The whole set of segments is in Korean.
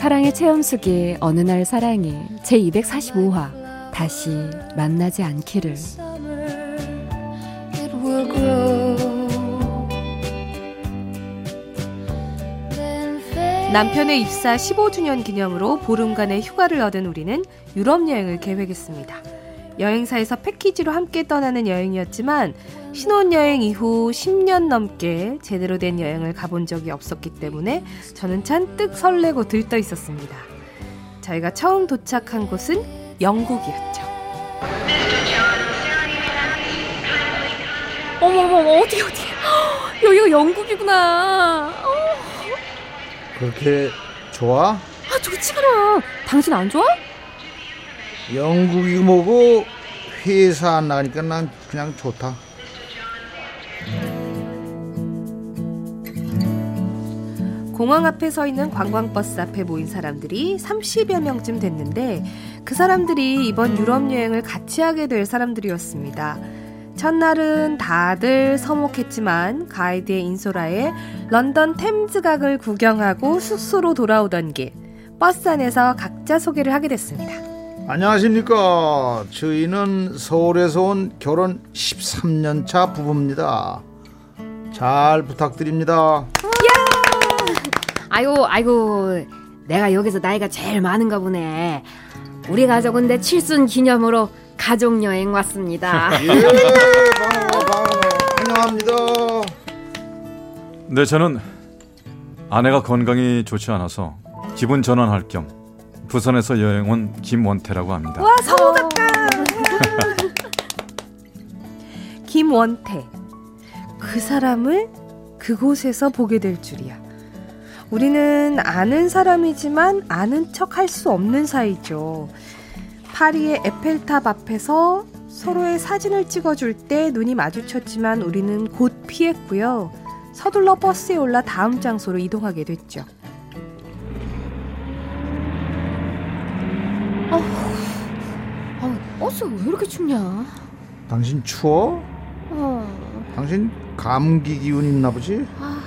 사랑의 체험수기 어느 날 사랑이 제 245화 다시 만나지 않기를. 남편의 입사 15주년 기념으로 보름간의 휴가를 얻은 우리는 유럽 여행을 계획했습니다. 여행사에서 패키지로 함께 떠나는 여행이었지만 신혼여행 이후 10년 넘게 제대로 된 여행을 가본 적이 없었기 때문에 저는 잔뜩 설레고 들떠 있었습니다. 저희가 처음 도착한 곳은 영국이었죠. 어머머머 어디 어디 여기가 영국이구나. 어. 그렇게 좋아? 아 좋지 그럼. 당신 안 좋아? 영국이 뭐고 회사 안 나가니까 난 그냥 좋다. 공항 앞에 서 있는 관광버스 앞에 모인 사람들이 30여 명쯤 됐는데 그 사람들이 이번 유럽 여행을 같이 하게 될 사람들이었습니다. 첫날은 다들 서먹했지만 가이드의 인소라에 런던 템즈각을 구경하고 숙소로 돌아오던 길 버스 안에서 각자 소개를 하게 됐습니다. 안녕하십니까. 저희는 서울에서 온 결혼 13년 차 부부입니다. 잘 부탁드립니다. 아이고 아이고 내가 여기서 나이가 제일 많은가 보네. 우리 가족은 내 칠순 기념으로 가족 여행 왔습니다. 예, 반가워, 반가워. 환영합니다. 네 저는 아내가 건강이 좋지 않아서 기분 전환할 겸 부산에서 여행 온 김원태라고 합니다. 와 성우 같다. 김원태. 그 사람을 그곳에서 보게 될 줄이야. 우리는 아는 사람이지만 아는 척 할 수 없는 사이죠. 파리의 에펠탑 앞에서 서로의 사진을 찍어줄 때 눈이 마주쳤지만 우리는 곧 피했고요. 서둘러 버스에 올라 다음 장소로 이동하게 됐죠. 아, 버스 왜 이렇게 춥냐? 당신 추워? 어, 당신 감기 기운 있나 보지? 아,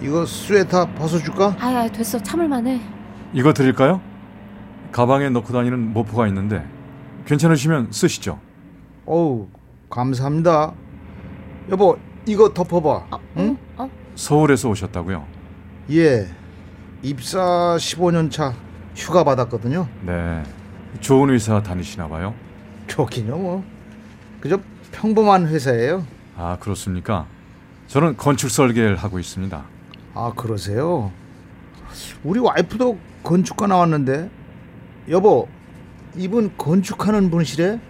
이거 스웨터 벗어줄까? 아야 됐어 참을만해. 이거 드릴까요? 가방에 넣고 다니는 모포가 있는데 괜찮으시면 쓰시죠. 어우, 감사합니다. 여보, 이거 덮어봐. 응? 어? 서울에서 오셨다고요? 예. 입사 15년 차 휴가 받았거든요. 네. 좋은 회사 다니시나 봐요. 좋긴요, 뭐. 그저 평범한 회사예요. 아 그렇습니까? 저는 건축 설계를 하고 있습니다. 아, 그러세요? 우리 와이프도 건축가 나왔는데. 여보, 이분 건축하는 분이시래?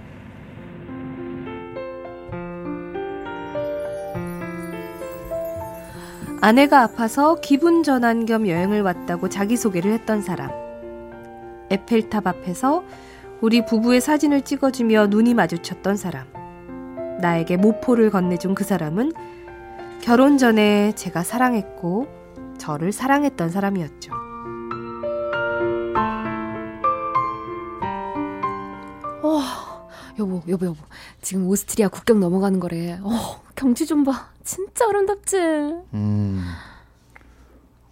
아내가 아파서 기분 전환 겸 여행을 왔다고 자기소개를 했던 사람. 에펠탑 앞에서 우리 부부의 사진을 찍어주며 눈이 마주쳤던 사람. 나에게 모포를 건네준 그 사람은 결혼 전에 제가 사랑했고 저를 사랑했던 사람이었죠. 어, 여보 여보 여보 지금 오스트리아 국경 넘어가는 거래. 어, 경치 좀 봐. 진짜 아름답지. 음.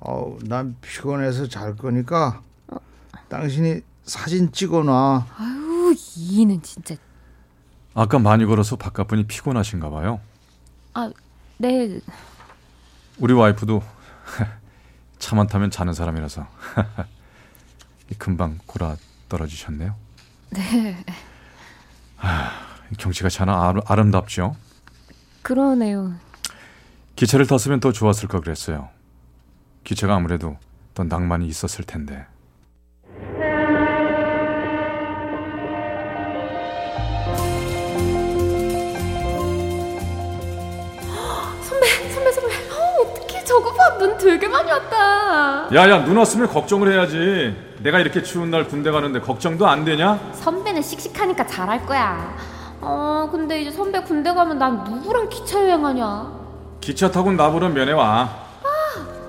어우, 난 피곤해서 잘 거니까 당신이 사진 찍어놔. 아유 이는 진짜. 아까 많이 걸어서 바깥 분이 피곤하신가 봐요. 아 네. 우리 와이프도 차만 타면 자는 사람이라서 금방 골아 떨어지셨네요. 네. 경치가 참 아름, 아름답죠. 그러네요. 기차를 탔으면 더 좋았을 거 그랬어요. 기차가 아무래도 더 낭만이 있었을 텐데. 눈 되게 많이 왔다. 야야 눈 왔으면 걱정을 해야지. 내가 이렇게 추운 날 군대 가는데 걱정도 안 되냐? 선배는 씩씩하니까 잘할 거야. 어, 근데 이제 선배 군대 가면 난 누구랑 기차 여행하냐? 기차 타고 나보러 면회 와.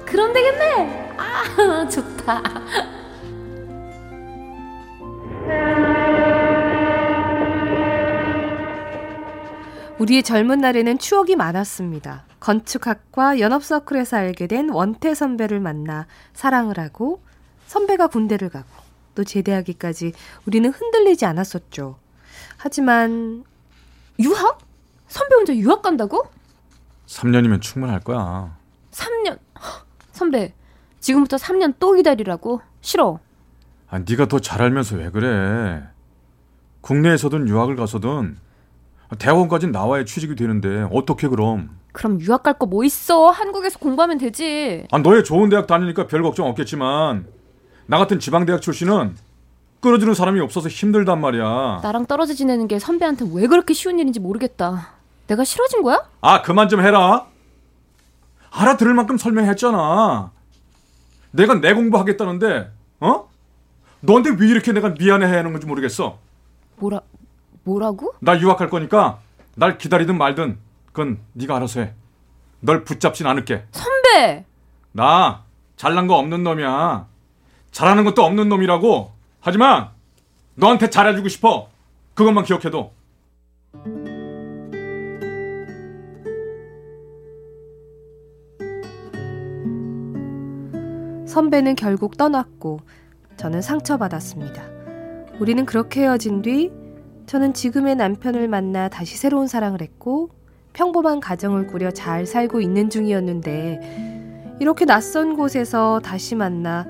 그럼 되겠네. 아, 좋다. 우리의 젊은 날에는 추억이 많았습니다. 건축학과 연합서클에서 알게 된 원태 선배를 만나 사랑을 하고 선배가 군대를 가고 또 제대하기까지 우리는 흔들리지 않았었죠. 하지만 유학? 선배 혼자 유학 간다고? 3년이면 충분할 거야. 3년. 선배, 지금부터 3년 또 기다리라고? 싫어. 아, 네가 더 잘 알면서 왜 그래? 국내에서든 유학을 가서든 대학원까지 나와야 취직이 되는데 어떻게 그럼? 그럼 유학 갈 거 뭐 있어? 한국에서 공부하면 되지. 아, 너의 좋은 대학 다니니까 별 걱정 없겠지만 나 같은 지방 대학 출신은 끌어주는 사람이 없어서 힘들단 말이야. 나랑 떨어져 지내는 게 선배한테 왜 그렇게 쉬운 일인지 모르겠다. 내가 싫어진 거야? 아, 그만 좀 해라. 알아들을 만큼 설명했잖아. 내가 내 공부하겠다는데, 어? 너한테 왜 이렇게 내가 미안해해야 하는 건지 모르겠어. 뭐라 뭐라고? 나 유학할 거니까 날 기다리든 말든 그건 네가 알아서 해. 널 붙잡진 않을게. 선배! 나 잘난 거 없는 놈이야. 잘하는 것도 없는 놈이라고. 하지만 너한테 잘해주고 싶어. 그것만 기억해도. 선배는 결국 떠났고 저는 상처받았습니다. 우리는 그렇게 헤어진 뒤 저는 지금의 남편을 만나 다시 새로운 사랑을 했고 평범한 가정을 꾸려 잘 살고 있는 중이었는데 이렇게 낯선 곳에서 다시 만나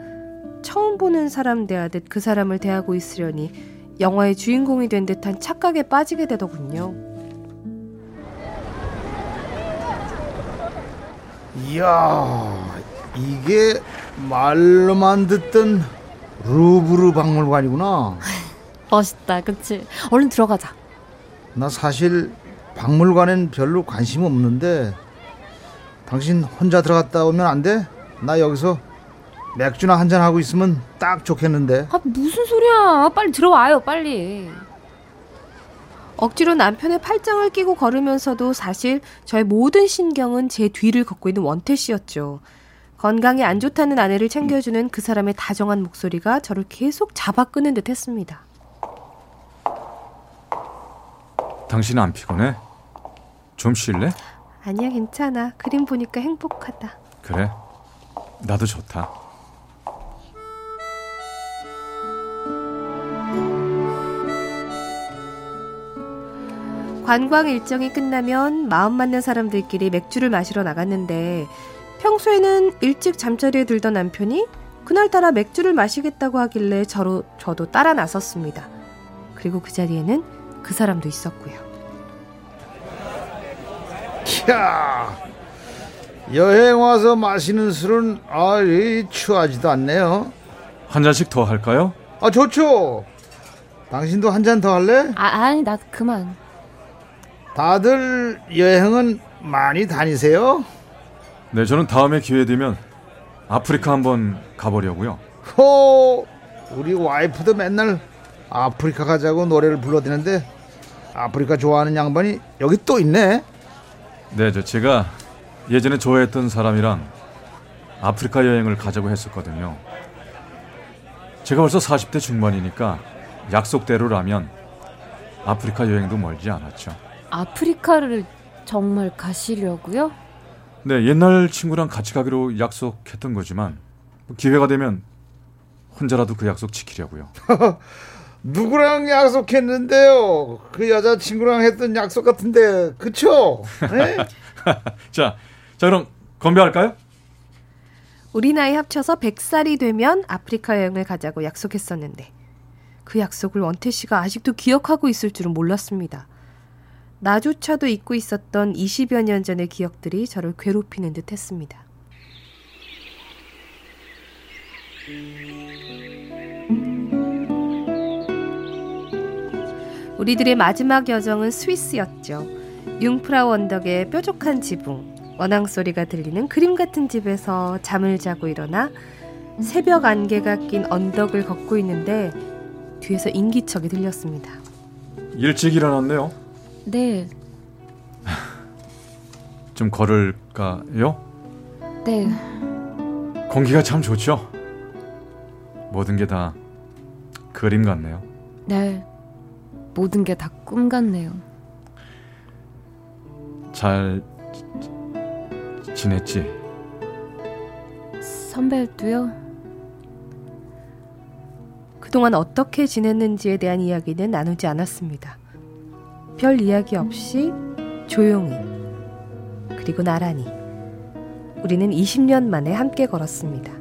처음 보는 사람 대하듯 그 사람을 대하고 있으려니 영화의 주인공이 된 듯한 착각에 빠지게 되더군요. 이야, 이게 말로만 듣던 루브르 박물관이구나. 멋있다, 그치? 얼른 들어가자. 나 사실 박물관엔 별로 관심 없는데 당신 혼자 들어갔다 오면 안 돼? 나 여기서 맥주나 한잔 하고 있으면 딱 좋겠는데. 아, 무슨 소리야. 빨리 들어와요, 빨리. 억지로 남편의 팔짱을 끼고 걸으면서도 사실 저의 모든 신경은 제 뒤를 걷고 있는 원태 씨였죠. 건강이 안 좋다는 아내를 챙겨주는 그 사람의 다정한 목소리가 저를 계속 잡아 끄는 듯 했습니다. 당신 안 피곤해? 좀 쉴래? 아니야, 괜찮아. 그림 보니까 행복하다. 그래. 나도 좋다. 관광 일정이 끝나면 마음 맞는 사람들끼리 맥주를 마시러 나갔는데 평소에는 일찍 잠자리에 들던 남편이 그날따라 맥주를 마시겠다고 하길래 저로, 저도 따라 나섰습니다. 그리고 그 자리에는 그 사람도 있었고요. 야 여행 와서 마시는 술은 아, 이 취하지도 않네요. 한 잔씩 더 할까요? 아, 좋죠. 당신도 한 잔 더 할래? 아, 아니, 나 그만. 다들 여행은 많이 다니세요? 네, 저는 다음에 기회 되면 아프리카 한번 가보려고요. 호, 우리 와이프도 맨날 아프리카 가자고 노래를 불러대는데 아프리카 좋아하는 양반이 여기 또 있네. 네, 저 제가 예전에 좋아했던 사람이랑 아프리카 여행을 가자고 했었거든요. 제가 벌써 40대 중반이니까 약속대로라면 아프리카 여행도 멀지 않았죠. 아프리카를 정말 가시려고요? 네, 옛날 친구랑 같이 가기로 약속했던 거지만 기회가 되면 혼자라도 그 약속 지키려고요. 누구랑 약속했는데요? 그 여자친구랑 했던 약속 같은데 그쵸? 네? 자, 자 그럼 건배할까요? 우리 나이 합쳐서 100살이 되면 아프리카 여행을 가자고 약속했었는데 그 약속을 원태 씨가 아직도 기억하고 있을 줄은 몰랐습니다. 나조차도 잊고 있었던 20여 년 전의 기억들이 저를 괴롭히는 듯 했습니다. 우리들의 마지막 여정은 스위스였죠. 융프라우 언덕의 뾰족한 지붕, 원앙 소리가 들리는 그림 같은 집에서 잠을 자고 일어나 새벽 안개가 낀 언덕을 걷고 있는데 뒤에서 인기척이 들렸습니다. 일찍 일어났네요. 네, 좀 걸을까요? 네. 공기가 참 좋죠. 모든 게 다 그림 같네요. 네. 모든 게 다 꿈 같네요. 잘 지- 지냈지? 선배도요? 그동안 어떻게 지냈는지에 대한 이야기는 나누지 않았습니다. 별 이야기 없이 조용히 그리고 나란히 우리는 20년 만에 함께 걸었습니다.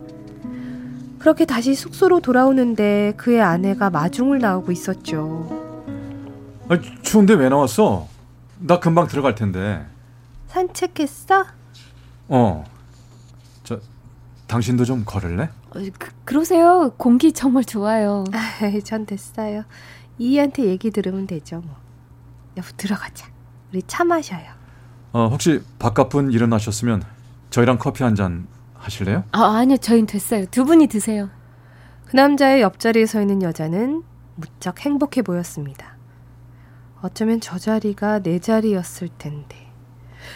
그렇게 다시 숙소로 돌아오는데 그의 아내가 마중을 나오고 있었죠. 아, 추운데 왜 나왔어? 나 금방 들어갈 텐데. 산책했어? 어. 저 당신도 좀 걸을래? 어, 그, 그러세요. 공기 정말 좋아요. 아이, 전 됐어요. 이희한테 얘기 들으면 되죠 뭐. 여보 들어가자. 우리 차 마셔요. 어, 혹시 바깥분 일어나셨으면 저희랑 커피 한 잔 하실래요? 아, 아니요. 저흰 됐어요. 두 분이 드세요. 그 남자의 옆자리에 서 있는 여자는 무척 행복해 보였습니다. 어쩌면 저 자리가 내 자리였을 텐데.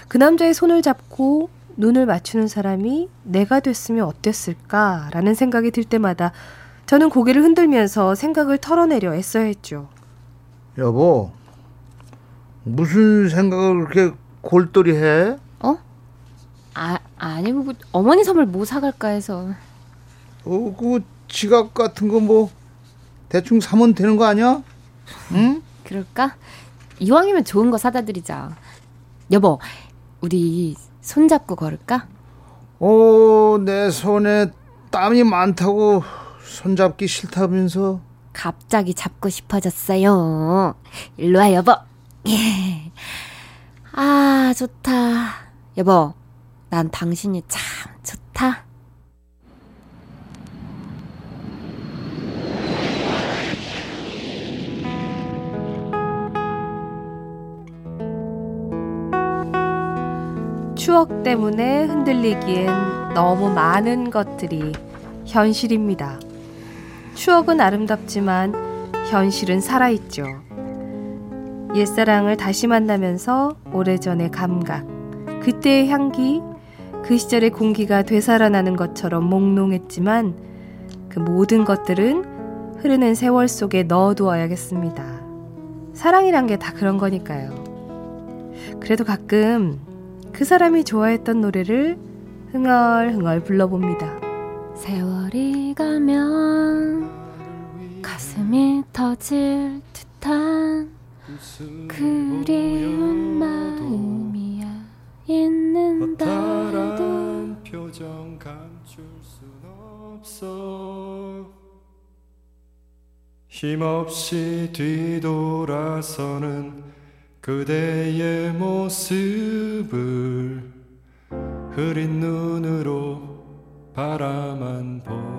그 남자의 손을 잡고 눈을 맞추는 사람이 내가 됐으면 어땠을까라는 생각이 들 때마다 저는 고개를 흔들면서 생각을 털어내려 애써야 했죠. 여보, 무슨 생각을 그렇게 골똘히 해? 어? 아, 아니 뭐 어머니 선물 뭐 사갈까 해서. 어, 그 지갑 같은 거 뭐 대충 사면 되는 거 아니야? 응? 그럴까? 이왕이면 좋은 거 사다 드리자. 여보, 우리 손 잡고 걸을까? 어, 내 손에 땀이 많다고 손잡기 싫다면서. 갑자기 잡고 싶어졌어요. 일로 와, 여보. 예. 아, 좋다. 여보, 난 당신이 참 좋다. 추억 때문에 흔들리기엔 너무 많은 것들이 현실입니다. 추억은 아름답지만 현실은 살아있죠. 옛사랑을 다시 만나면서 오래전의 감각, 그때의 향기, 그 시절의 공기가 되살아나는 것처럼 몽롱했지만 그 모든 것들은 흐르는 세월 속에 넣어두어야겠습니다. 사랑이란 게 다 그런 거니까요. 그래도 가끔 그 사람이 좋아했던 노래를 흥얼흥얼 불러봅니다. 세월이 가면 가슴이 터질 듯한 그리운 마음이야 허탈한 표정 감출 순 없어 힘없이 뒤돌아서는 그대의 모습을 흐린 눈으로 바라만 보